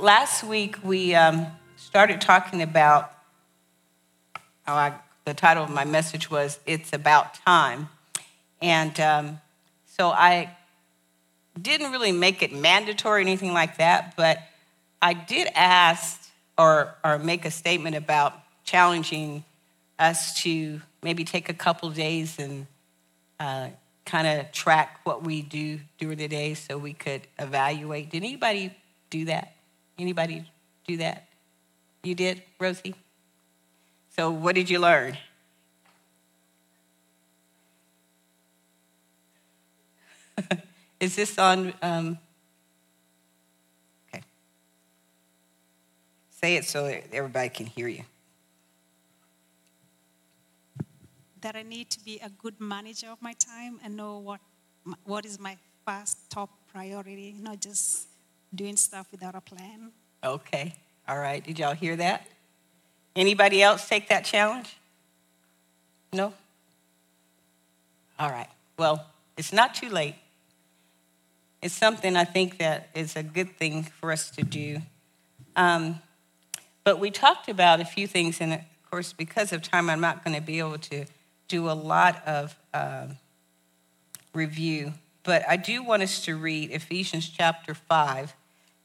last week we um, started talking about, oh, I, the title of my message was It's About Time. And um, so I didn't really make it mandatory or anything like that, but I did ask or, or make a statement about challenging us to maybe take a couple days and uh, kind of track what we do during the day so we could evaluate. Did anybody do that? Anybody do that? You did, Rosie? So, what did you learn? Is this on? Um, okay. Say it so everybody can hear you. That I need to be a good manager of my time and know what what is my first top priority, not just doing stuff without a plan. Okay. All right. Did y'all hear that? Anybody else take that challenge? No? All right. Well, it's not too late. It's something I think that is a good thing for us to do. Um, but we talked about a few things, and of course, because of time, I'm not going to be able to do a lot of um, review. But I do want us to read Ephesians chapter 5,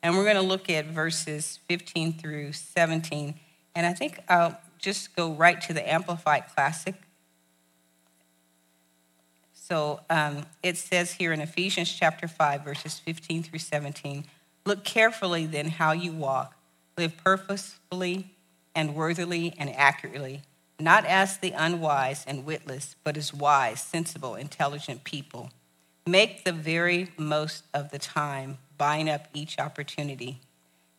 and we're going to look at verses 15 through 17. And I think I'll just go right to the Amplified Classic so um, it says here in Ephesians chapter 5, verses 15 through 17 Look carefully then how you walk, live purposefully and worthily and accurately, not as the unwise and witless, but as wise, sensible, intelligent people. Make the very most of the time, buying up each opportunity,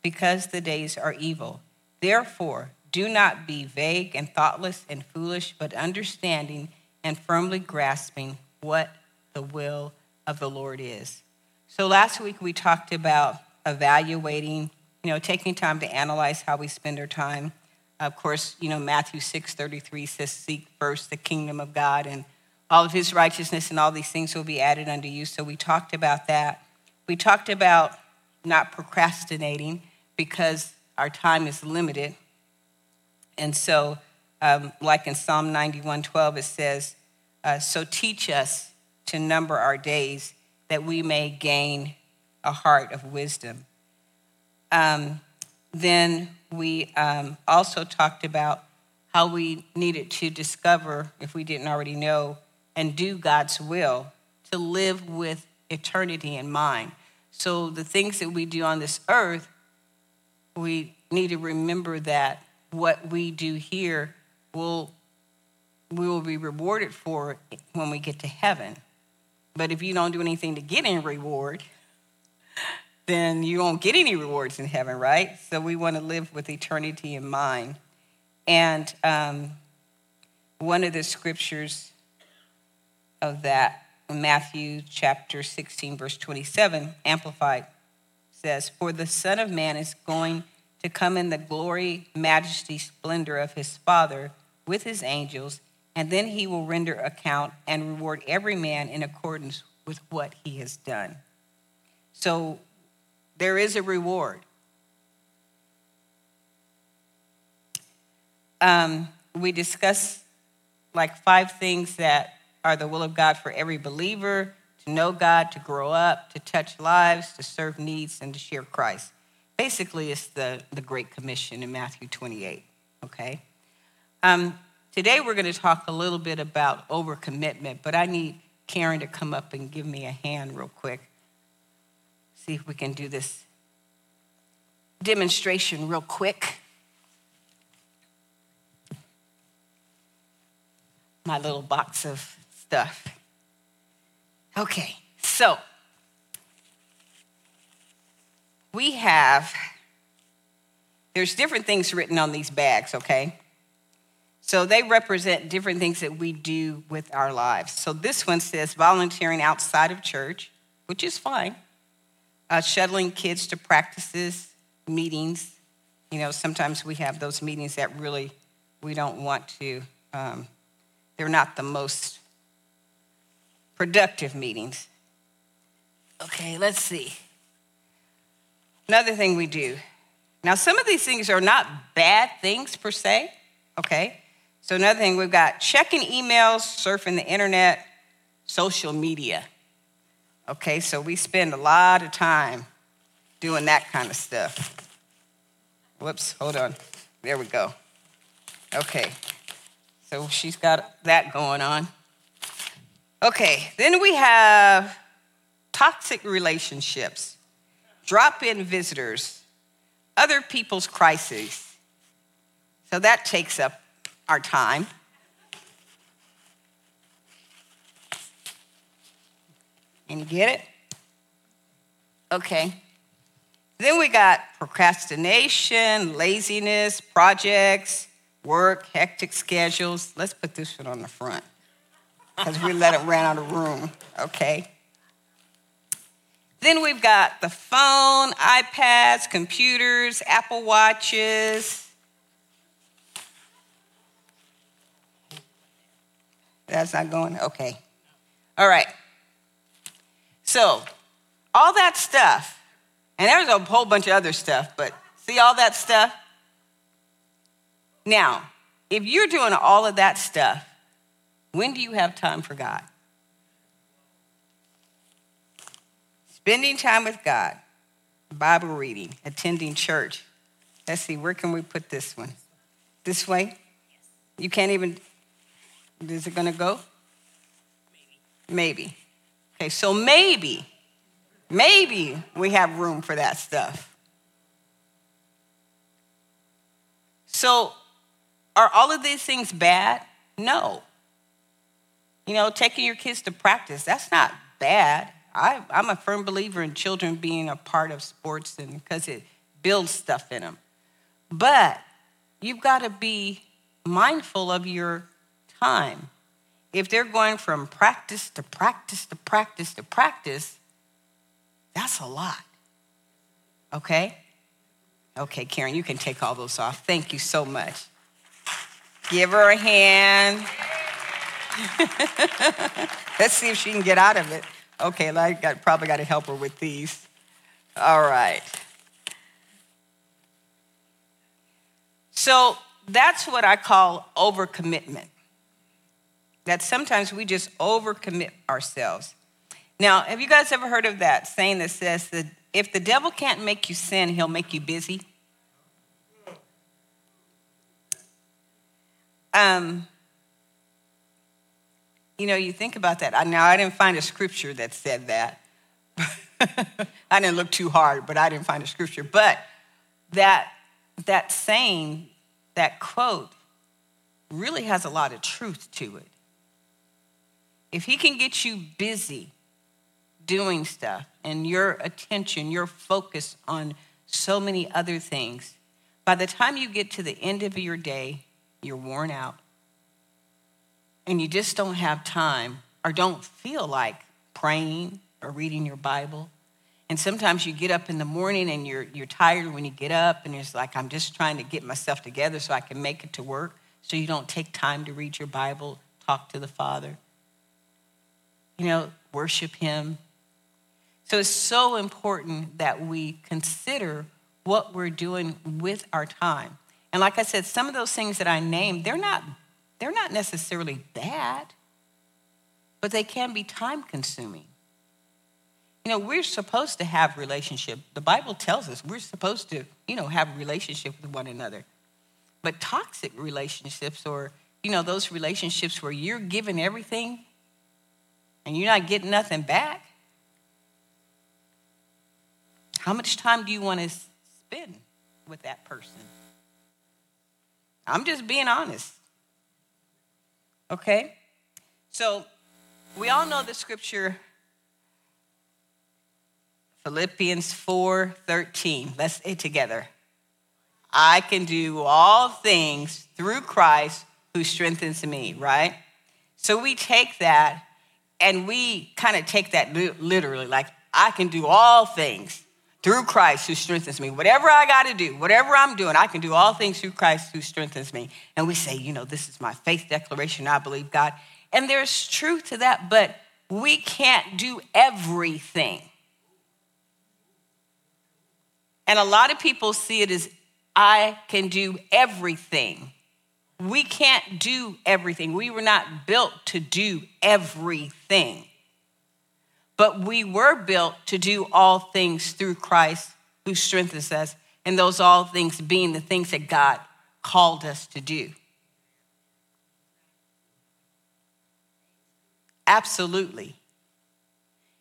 because the days are evil. Therefore, do not be vague and thoughtless and foolish, but understanding and firmly grasping what the will of the Lord is. So last week we talked about evaluating, you know, taking time to analyze how we spend our time. Of course, you know, Matthew 6 33 says, Seek first the kingdom of God and all of his righteousness and all these things will be added unto you. So we talked about that. We talked about not procrastinating because our time is limited. And so, um, like in Psalm 91 12, it says, uh, so teach us to number our days that we may gain a heart of wisdom. Um, then we um, also talked about how we needed to discover, if we didn't already know, and do God's will to live with eternity in mind. So the things that we do on this earth, we need to remember that what we do here will we will be rewarded for when we get to heaven. But if you don't do anything to get any reward, then you won't get any rewards in heaven, right? So we want to live with eternity in mind. And um, one of the scriptures of that, Matthew chapter 16, verse 27, Amplified, says, For the Son of Man is going to come in the glory, majesty, splendor of his Father with his angels and then he will render account and reward every man in accordance with what he has done. So there is a reward. Um, we discuss like five things that are the will of God for every believer to know God, to grow up, to touch lives, to serve needs, and to share Christ. Basically, it's the, the Great Commission in Matthew 28, okay? Um, Today, we're going to talk a little bit about overcommitment, but I need Karen to come up and give me a hand real quick. See if we can do this demonstration real quick. My little box of stuff. Okay, so we have, there's different things written on these bags, okay? So they represent different things that we do with our lives. So this one says volunteering outside of church, which is fine. Uh, shuttling kids to practices, meetings. You know, sometimes we have those meetings that really we don't want to, um, they're not the most productive meetings. Okay, let's see. Another thing we do Now, some of these things are not bad things per se, okay? So, another thing, we've got checking emails, surfing the internet, social media. Okay, so we spend a lot of time doing that kind of stuff. Whoops, hold on. There we go. Okay, so she's got that going on. Okay, then we have toxic relationships, drop in visitors, other people's crises. So that takes up our time. And you get it? Okay. Then we got procrastination, laziness, projects, work, hectic schedules. Let's put this one on the front because we let it run out of room, okay? Then we've got the phone, iPads, computers, Apple Watches. That's not going? Okay. All right. So, all that stuff, and there's a whole bunch of other stuff, but see all that stuff? Now, if you're doing all of that stuff, when do you have time for God? Spending time with God, Bible reading, attending church. Let's see, where can we put this one? This way? You can't even, is it gonna go? Maybe. Maybe. Okay, so maybe, maybe we have room for that stuff. So, are all of these things bad? No. You know, taking your kids to practice, that's not bad. I, am a firm believer in children being a part of sports and because it builds stuff in them. But you've got to be mindful of your time. If they're going from practice to practice to practice to practice, that's a lot. Okay? Okay, Karen, you can take all those off. Thank you so much. Give her a hand. Let's see if she can get out of it. Okay, I got, probably got to help her with these. All right. So that's what I call overcommitment. That sometimes we just overcommit ourselves. Now, have you guys ever heard of that saying that says that if the devil can't make you sin, he'll make you busy? Um, you know, you think about that. Now, I didn't find a scripture that said that. I didn't look too hard, but I didn't find a scripture. But that, that saying, that quote, really has a lot of truth to it. If he can get you busy doing stuff and your attention, your focus on so many other things, by the time you get to the end of your day, you're worn out and you just don't have time or don't feel like praying or reading your Bible. And sometimes you get up in the morning and you're, you're tired when you get up, and it's like, I'm just trying to get myself together so I can make it to work. So you don't take time to read your Bible, talk to the Father, you know, worship Him. So it's so important that we consider what we're doing with our time. And like I said, some of those things that I named, they're not they're not necessarily bad, but they can be time consuming. You know, we're supposed to have relationship. The Bible tells us we're supposed to, you know, have relationship with one another. But toxic relationships or, you know, those relationships where you're giving everything and you're not getting nothing back, how much time do you want to spend with that person? I'm just being honest. Okay? So we all know the scripture Philippians 4 13. Let's say together. I can do all things through Christ who strengthens me, right? So we take that and we kind of take that literally, like, I can do all things through Christ who strengthens me. Whatever I got to do, whatever I'm doing, I can do all things through Christ who strengthens me. And we say, you know, this is my faith declaration. I believe God. And there's truth to that, but we can't do everything. And a lot of people see it as I can do everything. We can't do everything. We were not built to do everything. But we were built to do all things through Christ who strengthens us, and those all things being the things that God called us to do. Absolutely.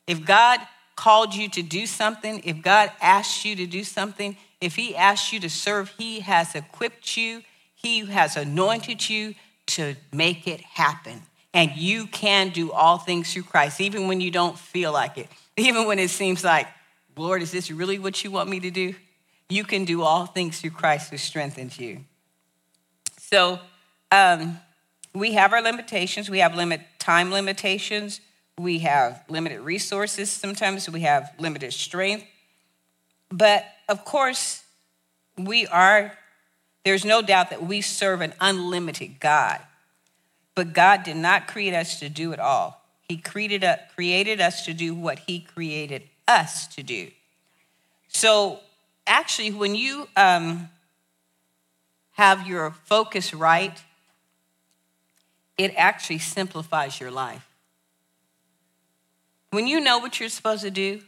If God called you to do something, if God asked you to do something, if He asked you to serve, He has equipped you, He has anointed you to make it happen. And you can do all things through Christ, even when you don't feel like it, even when it seems like, Lord, is this really what you want me to do? You can do all things through Christ who strengthens you. So, um, we have our limitations. We have limit time limitations. We have limited resources. Sometimes we have limited strength. But of course, we are, there's no doubt that we serve an unlimited God. But God did not create us to do it all. He created, created us to do what He created us to do. So, actually, when you um, have your focus right, it actually simplifies your life. When you know what you're supposed to do,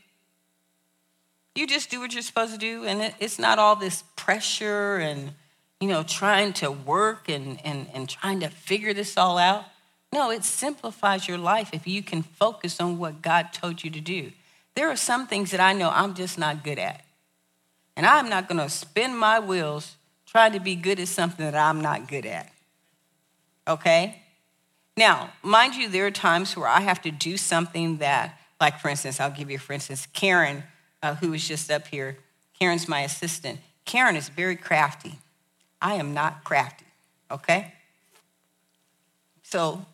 you just do what you're supposed to do, and it's not all this pressure and you know trying to work and, and, and trying to figure this all out. No, it simplifies your life if you can focus on what God told you to do. There are some things that I know I'm just not good at. And I'm not going to spin my wheels trying to be good at something that I'm not good at. Okay? Now, mind you, there are times where I have to do something that, like for instance, I'll give you for instance, Karen, uh, who was just up here. Karen's my assistant. Karen is very crafty. I am not crafty, okay? So,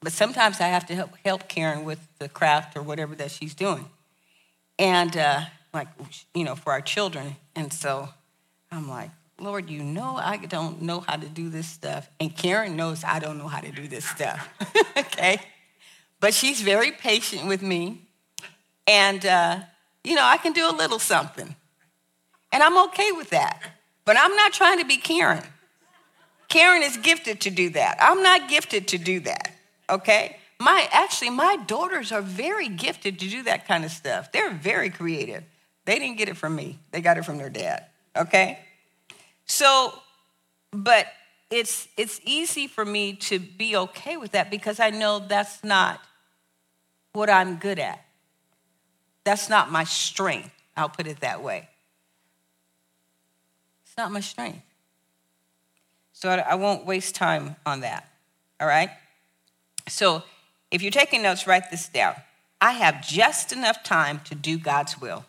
but sometimes I have to help, help Karen with the craft or whatever that she's doing. And uh, like, you know, for our children. And so I'm like, Lord, you know I don't know how to do this stuff. And Karen knows I don't know how to do this stuff. okay? But she's very patient with me. And, uh, you know, I can do a little something. And I'm okay with that. But I'm not trying to be Karen. Karen is gifted to do that. I'm not gifted to do that. Okay? My actually my daughters are very gifted to do that kind of stuff. They're very creative. They didn't get it from me. They got it from their dad. Okay? So, but it's it's easy for me to be okay with that because I know that's not what I'm good at. That's not my strength. I'll put it that way. Not my strength. So I won't waste time on that. All right? So if you're taking notes, write this down. I have just enough time to do God's will.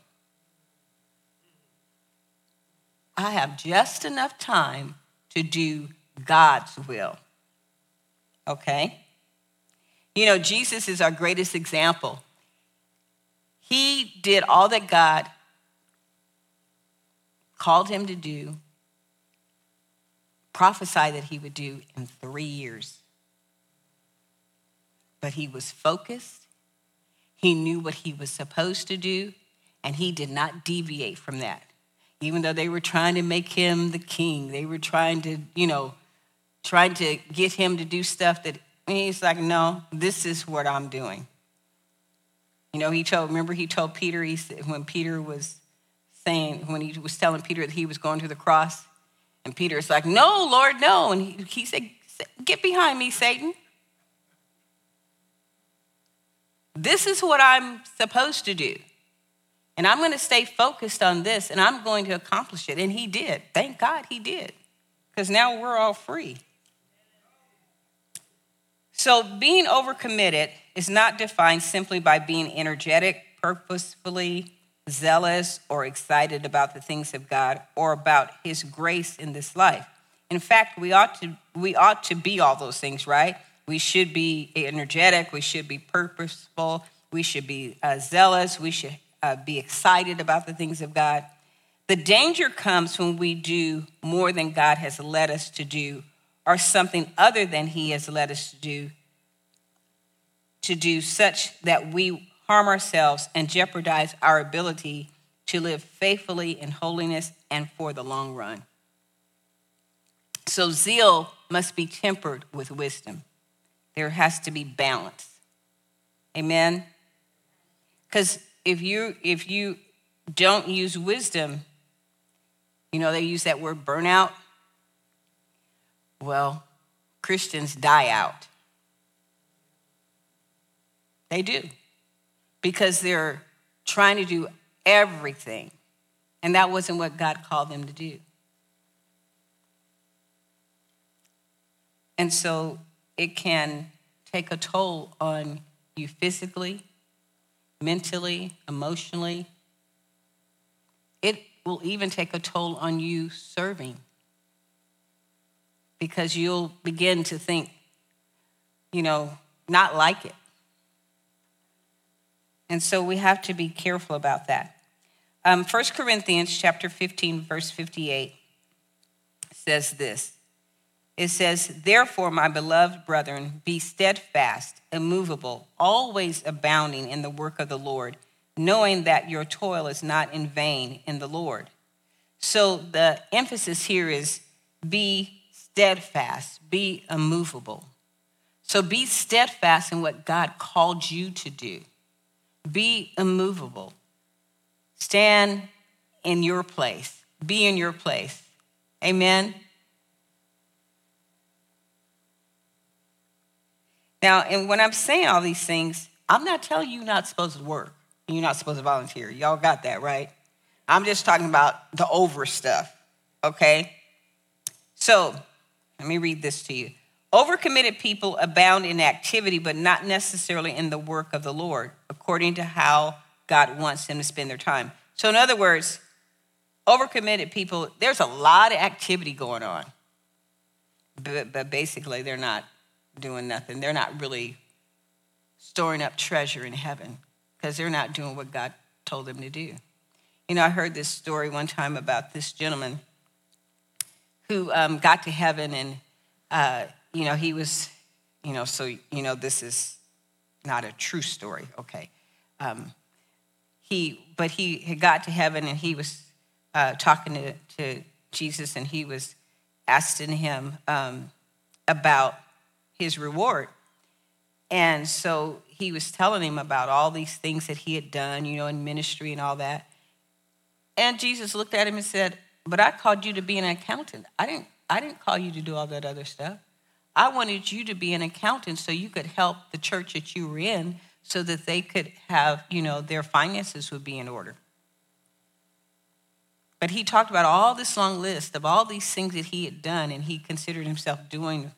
I have just enough time to do God's will. Okay? You know, Jesus is our greatest example. He did all that God called him to do, prophesied that he would do in three years. But he was focused, he knew what he was supposed to do, and he did not deviate from that even though they were trying to make him the king, they were trying to, you know, trying to get him to do stuff that he's like, no, this is what I'm doing. You know, he told, remember he told Peter, he said, when Peter was saying, when he was telling Peter that he was going to the cross, and Peter's like, no, Lord, no. And he, he said, get behind me, Satan. This is what I'm supposed to do. And I'm going to stay focused on this and I'm going to accomplish it. And he did. Thank God he did. Because now we're all free. So being overcommitted is not defined simply by being energetic, purposefully zealous, or excited about the things of God or about his grace in this life. In fact, we ought to we ought to be all those things, right? We should be energetic, we should be purposeful, we should be uh, zealous, we should uh, be excited about the things of God. The danger comes when we do more than God has led us to do, or something other than He has led us to do, to do such that we harm ourselves and jeopardize our ability to live faithfully in holiness and for the long run. So, zeal must be tempered with wisdom. There has to be balance. Amen? Because if you, if you don't use wisdom, you know, they use that word burnout. Well, Christians die out. They do. Because they're trying to do everything. And that wasn't what God called them to do. And so it can take a toll on you physically, mentally, emotionally. It will even take a toll on you serving because you'll begin to think, you know, not like it. And so we have to be careful about that. Um, 1 Corinthians chapter 15, verse 58 says this. It says, Therefore, my beloved brethren, be steadfast, immovable, always abounding in the work of the Lord, knowing that your toil is not in vain in the Lord. So the emphasis here is be steadfast, be immovable. So be steadfast in what God called you to do. Be immovable. Stand in your place. Be in your place. Amen. Now, and when I'm saying all these things, I'm not telling you you're not supposed to work. And you're not supposed to volunteer. Y'all got that, right? I'm just talking about the over stuff, okay? So, let me read this to you. Overcommitted people abound in activity, but not necessarily in the work of the Lord, according to how God wants them to spend their time. So, in other words, overcommitted people, there's a lot of activity going on, but, but basically they're not doing nothing. They're not really storing up treasure in heaven because they're not doing what God told them to do. You know, I heard this story one time about this gentleman who um, got to heaven and uh, you know, he was, you know, so, you know, this is not a true story, okay. Um, he, but he had got to heaven and he was uh, talking to, to Jesus and he was asking him um, about his reward. And so he was telling him about all these things that he had done, you know, in ministry and all that. And Jesus looked at him and said, But I called you to be an accountant. I didn't, I didn't call you to do all that other stuff. I wanted you to be an accountant so you could help the church that you were in so that they could have, you know, their finances would be in order. But he talked about all this long list of all these things that he had done and he considered himself doing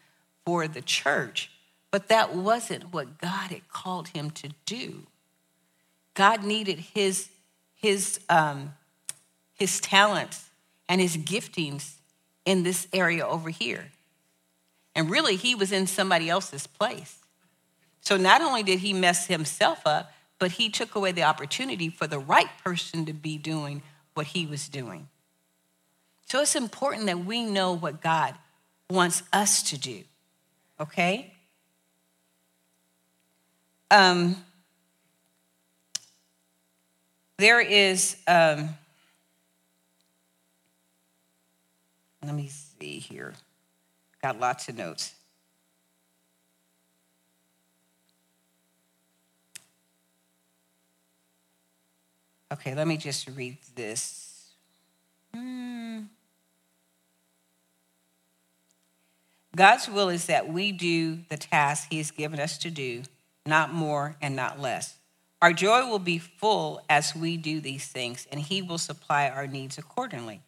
for the church. But that wasn't what God had called him to do. God needed his, his, um, his talents and his giftings in this area over here. And really, he was in somebody else's place. So not only did he mess himself up, but he took away the opportunity for the right person to be doing what he was doing. So it's important that we know what God wants us to do, okay? Um, there is, um, let me see here. Got lots of notes. Okay, let me just read this. Hmm. God's will is that we do the task He has given us to do, not more and not less. Our joy will be full as we do these things, and He will supply our needs accordingly.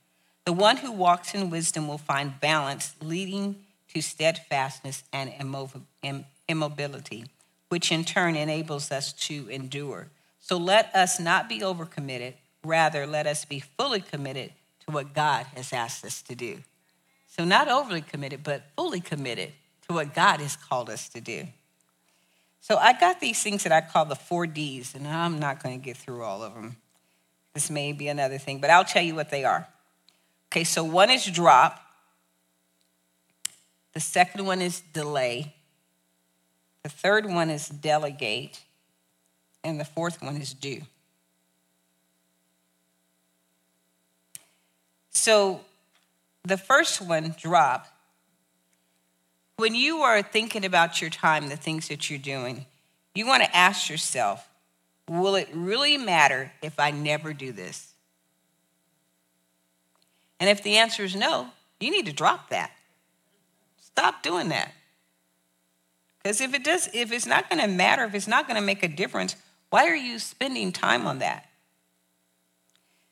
The one who walks in wisdom will find balance, leading to steadfastness and immobility, which in turn enables us to endure. So let us not be overcommitted, rather, let us be fully committed to what God has asked us to do. So, not overly committed, but fully committed to what God has called us to do. So, I got these things that I call the four D's, and I'm not going to get through all of them. This may be another thing, but I'll tell you what they are. Okay, so one is drop, the second one is delay. The third one is delegate. And the fourth one is do. So the first one, drop. When you are thinking about your time, the things that you're doing, you want to ask yourself, will it really matter if I never do this? And if the answer is no, you need to drop that. Stop doing that. Because if it does, if it's not going to matter, if it's not going to make a difference, why are you spending time on that?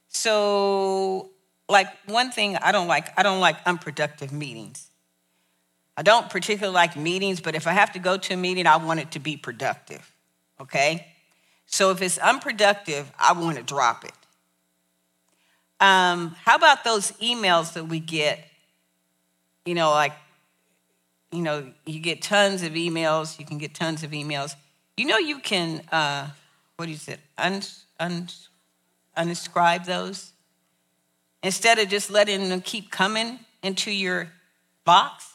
So, like one thing I don't like, I don't like unproductive meetings. I don't particularly like meetings, but if I have to go to a meeting, I want it to be productive. Okay? So if it's unproductive, I want to drop it. Um, how about those emails that we get? You know, like, you know, you get tons of emails. You can get tons of emails. You know, you can, uh, what do you say, un, unscribe those instead of just letting them keep coming into your box.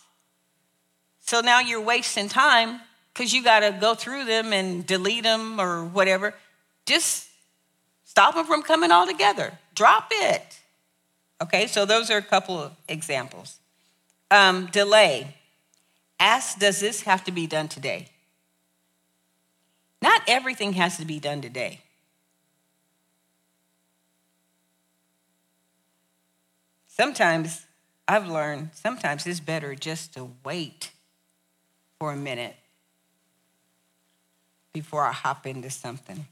So now you're wasting time because you got to go through them and delete them or whatever. Just stop them from coming all together. Drop it. Okay, so those are a couple of examples. Um, delay. Ask, does this have to be done today? Not everything has to be done today. Sometimes I've learned, sometimes it's better just to wait for a minute before I hop into something.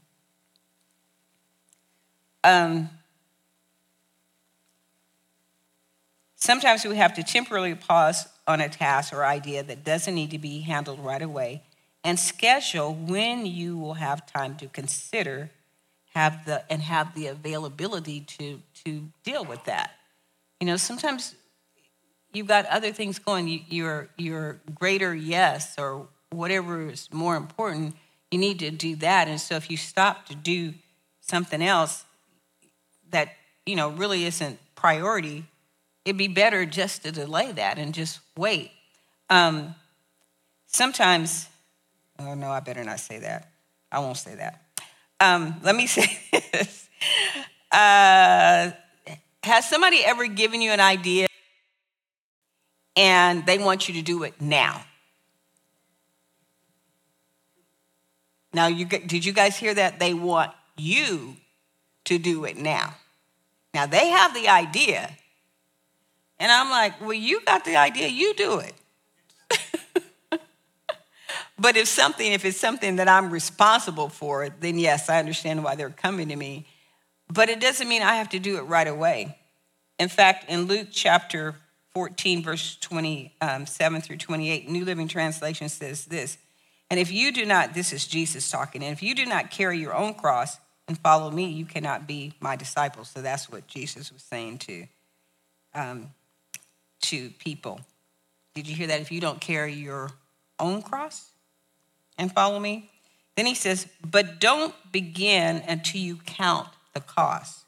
Um, sometimes we have to temporarily pause on a task or idea that doesn't need to be handled right away and schedule when you will have time to consider have the and have the availability to to deal with that you know, sometimes you've got other things going. You, your your greater yes or whatever is more important, you need to do that. And so if you stop to do something else that you know really isn't priority, it'd be better just to delay that and just wait. Um, sometimes, oh no, I better not say that. I won't say that. Um, let me say this. Uh, has somebody ever given you an idea and they want you to do it now? Now, you, did you guys hear that? They want you to do it now. Now, they have the idea. And I'm like, well, you got the idea, you do it. but if something, if it's something that I'm responsible for, then yes, I understand why they're coming to me. But it doesn't mean I have to do it right away. In fact, in Luke chapter 14, verse 27 through 28, New Living Translation says this And if you do not, this is Jesus talking, and if you do not carry your own cross and follow me, you cannot be my disciples. So that's what Jesus was saying to, um, to people. Did you hear that? If you don't carry your own cross and follow me, then he says, but don't begin until you count the cost.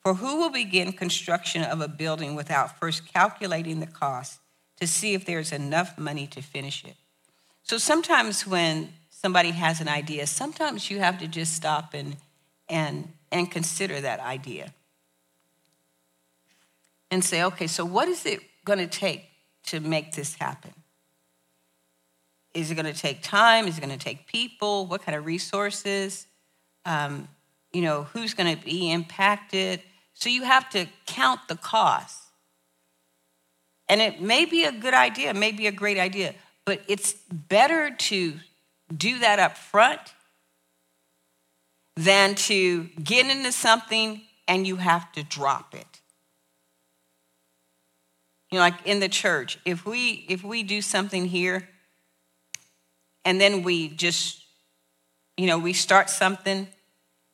For who will begin construction of a building without first calculating the cost to see if there's enough money to finish it? So sometimes when somebody has an idea, sometimes you have to just stop and, and, and consider that idea and say, okay, so what is it going to take to make this happen? Is it going to take time? Is it going to take people? What kind of resources? Um, you know, who's going to be impacted? So you have to count the cost. And it may be a good idea, may be a great idea, but it's better to do that up front than to get into something and you have to drop it. You know, like in the church, if we if we do something here and then we just, you know, we start something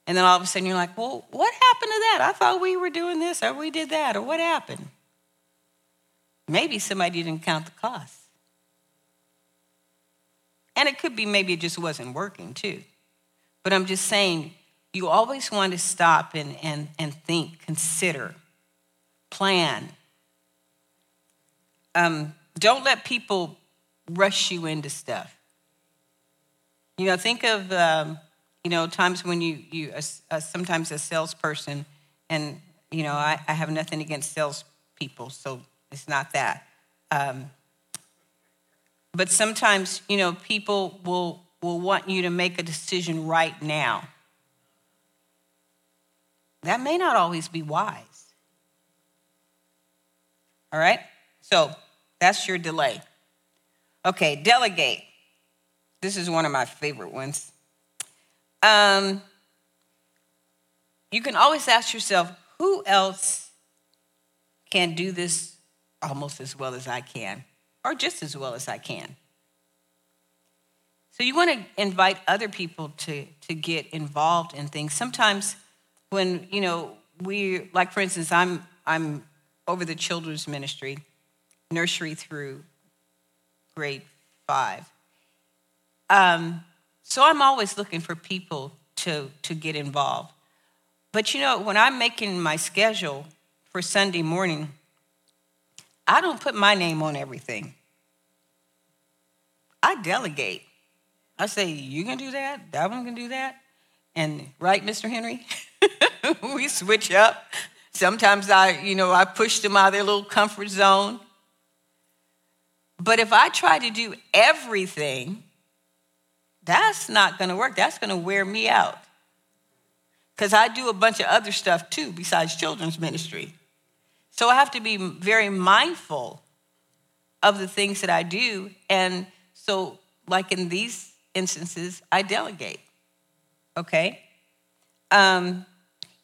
and then all of a sudden you're like, well, what happened to that? I thought we were doing this or we did that or what happened? Maybe somebody didn't count the cost. And it could be maybe it just wasn't working too. But I'm just saying, you always want to stop and, and, and think, consider, plan. Um, don't let people rush you into stuff. You know, think of um, you know, times when you, you uh, sometimes a salesperson, and you know, I, I have nothing against salespeople, so it's not that. Um, but sometimes, you know, people will, will want you to make a decision right now. That may not always be wise. All right? So that's your delay. Okay, delegate. This is one of my favorite ones. Um, you can always ask yourself, who else can do this almost as well as I can, or just as well as I can? So you want to invite other people to, to get involved in things. Sometimes when, you know, we, like for instance, I'm, I'm over the children's ministry, nursery through grade five. Um, so I'm always looking for people to, to get involved. But you know, when I'm making my schedule for Sunday morning, I don't put my name on everything. I delegate. I say, you can do that, that one can do that. And right, Mr. Henry? we switch up. Sometimes I, you know, I push them out of their little comfort zone. But if I try to do everything, that's not going to work. That's going to wear me out. Because I do a bunch of other stuff too, besides children's ministry. So I have to be very mindful of the things that I do. And so, like in these instances, I delegate. Okay? Um,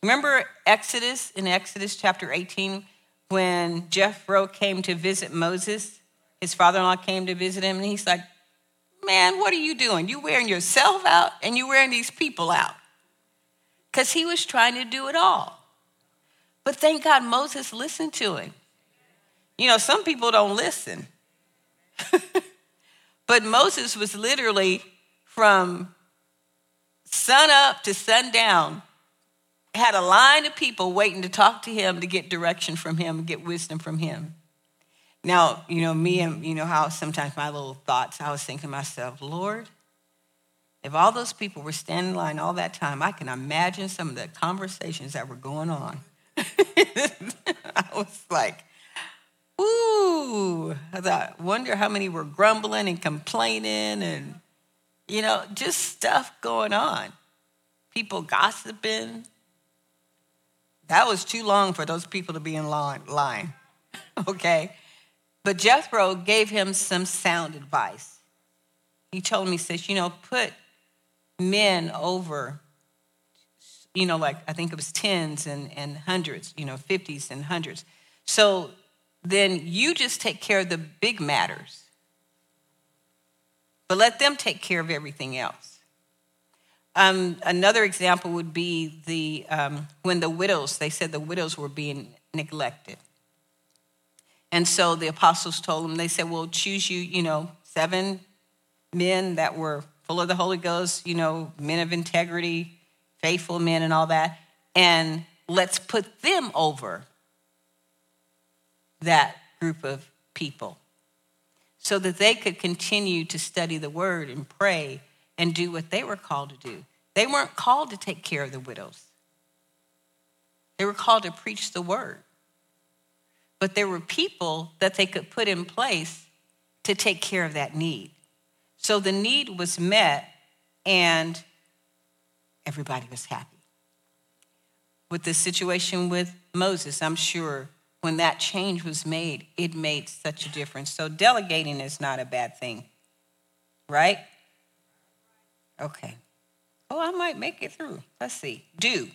remember Exodus, in Exodus chapter 18, when Jethro came to visit Moses? His father in law came to visit him, and he's like, Man, what are you doing? You wearing yourself out and you wearing these people out. Because he was trying to do it all. But thank God Moses listened to him. You know, some people don't listen. but Moses was literally from sun up to sundown, had a line of people waiting to talk to him to get direction from him, get wisdom from him. Now, you know, me and you know how sometimes my little thoughts, I was thinking to myself, Lord, if all those people were standing in line all that time, I can imagine some of the conversations that were going on. I was like, ooh, I thought, wonder how many were grumbling and complaining and, you know, just stuff going on. People gossiping. That was too long for those people to be in line, okay? But Jethro gave him some sound advice. He told him, he says, you know, put men over, you know, like I think it was tens and, and hundreds, you know, 50s and hundreds. So then you just take care of the big matters, but let them take care of everything else. Um, another example would be the um, when the widows, they said the widows were being neglected. And so the apostles told them, they said, well, choose you, you know, seven men that were full of the Holy Ghost, you know, men of integrity, faithful men, and all that. And let's put them over that group of people so that they could continue to study the word and pray and do what they were called to do. They weren't called to take care of the widows, they were called to preach the word but there were people that they could put in place to take care of that need. So the need was met, and everybody was happy. With the situation with Moses, I'm sure when that change was made, it made such a difference. So delegating is not a bad thing, right? Okay. Oh, I might make it through. Let's see. Do.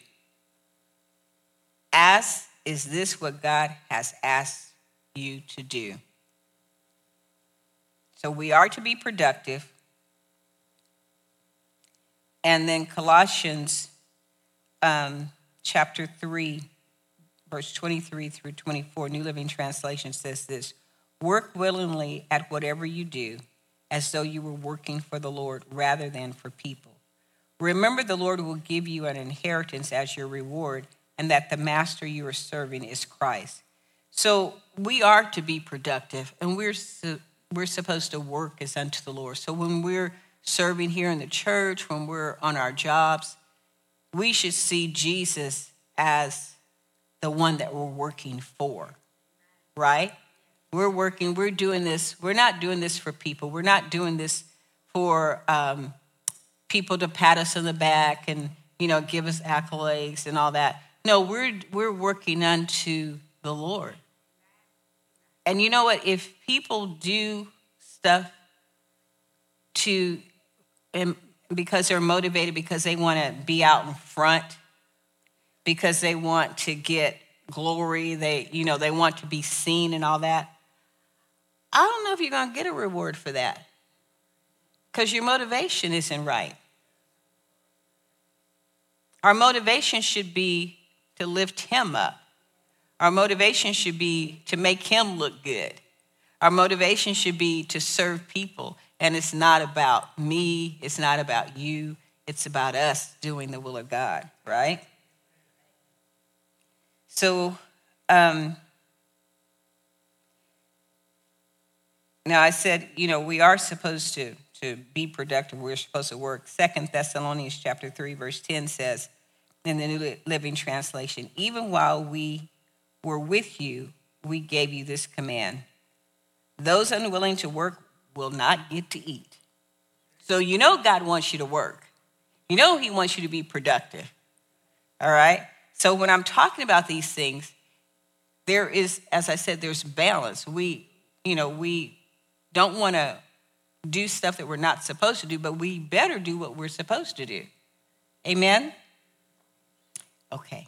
Ask is this what God has asked you to do? So we are to be productive. And then Colossians um, chapter 3, verse 23 through 24, New Living Translation says this Work willingly at whatever you do, as though you were working for the Lord rather than for people. Remember, the Lord will give you an inheritance as your reward and that the master you are serving is Christ. So we are to be productive, and we're, we're supposed to work as unto the Lord. So when we're serving here in the church, when we're on our jobs, we should see Jesus as the one that we're working for, right? We're working, we're doing this, we're not doing this for people. We're not doing this for um, people to pat us on the back and, you know, give us accolades and all that. No, we're, we're working unto the Lord. And you know what? If people do stuff to, because they're motivated, because they want to be out in front, because they want to get glory, they, you know, they want to be seen and all that. I don't know if you're going to get a reward for that because your motivation isn't right. Our motivation should be to lift him up. Our motivation should be to make him look good. Our motivation should be to serve people. And it's not about me, it's not about you, it's about us doing the will of God, right? So, um, now I said, you know, we are supposed to to be productive. We're supposed to work. Second Thessalonians chapter 3, verse 10 says in the New Living Translation, even while we were with you, we gave you this command. Those unwilling to work will not get to eat. So you know God wants you to work. You know He wants you to be productive. All right? So when I'm talking about these things, there is, as I said, there's balance. We, you know, we don't want to do stuff that we're not supposed to do, but we better do what we're supposed to do. Amen? Okay.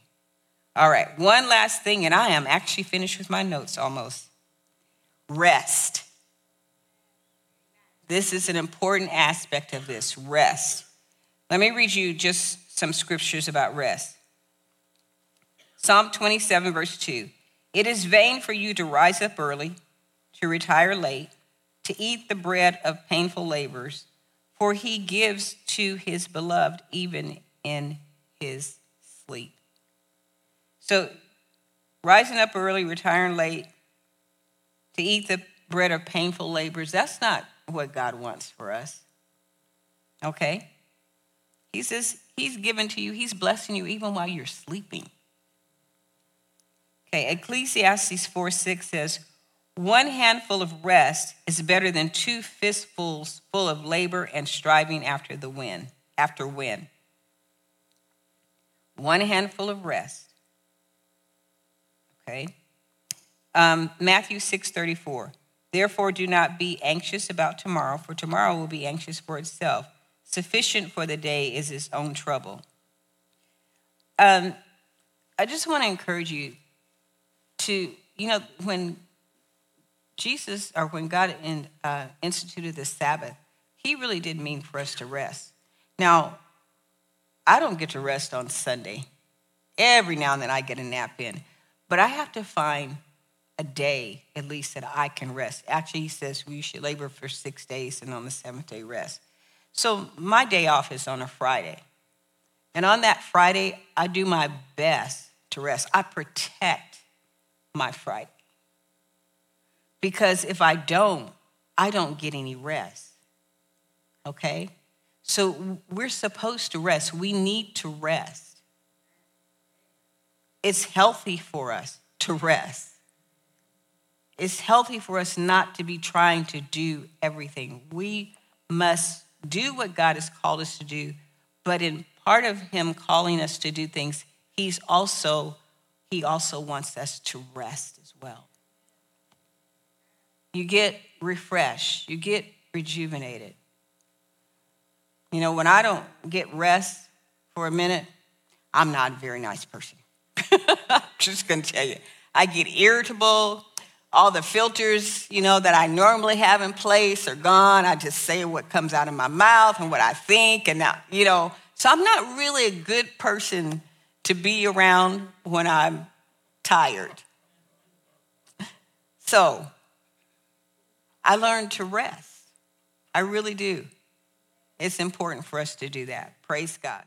All right. One last thing, and I am actually finished with my notes almost. Rest. This is an important aspect of this rest. Let me read you just some scriptures about rest. Psalm 27, verse 2. It is vain for you to rise up early, to retire late to eat the bread of painful labors, for he gives to his beloved even in his sleep. So, rising up early, retiring late, to eat the bread of painful labors, that's not what God wants for us. Okay? He says he's given to you, he's blessing you even while you're sleeping. Okay, Ecclesiastes 4 6 says, one handful of rest is better than two fistfuls full of labor and striving after the wind, after wind. One handful of rest. Okay. Um, Matthew 6:34. Therefore, do not be anxious about tomorrow, for tomorrow will be anxious for itself. Sufficient for the day is its own trouble. Um, I just want to encourage you to, you know, when Jesus, or when God in, uh, instituted the Sabbath, he really did mean for us to rest. Now, I don't get to rest on Sunday. Every now and then I get a nap in, but I have to find a day at least that I can rest. Actually, he says we should labor for six days and on the seventh day rest. So my day off is on a Friday. And on that Friday, I do my best to rest. I protect my Friday. Because if I don't, I don't get any rest. Okay? So we're supposed to rest. We need to rest. It's healthy for us to rest. It's healthy for us not to be trying to do everything. We must do what God has called us to do, but in part of him calling us to do things, he's also he also wants us to rest as well you get refreshed, you get rejuvenated. You know, when I don't get rest for a minute, I'm not a very nice person. I'm just gonna tell you. I get irritable. All the filters, you know, that I normally have in place are gone. I just say what comes out of my mouth and what I think. And now, you know, so I'm not really a good person to be around when I'm tired. So I learned to rest. I really do. It's important for us to do that. Praise God.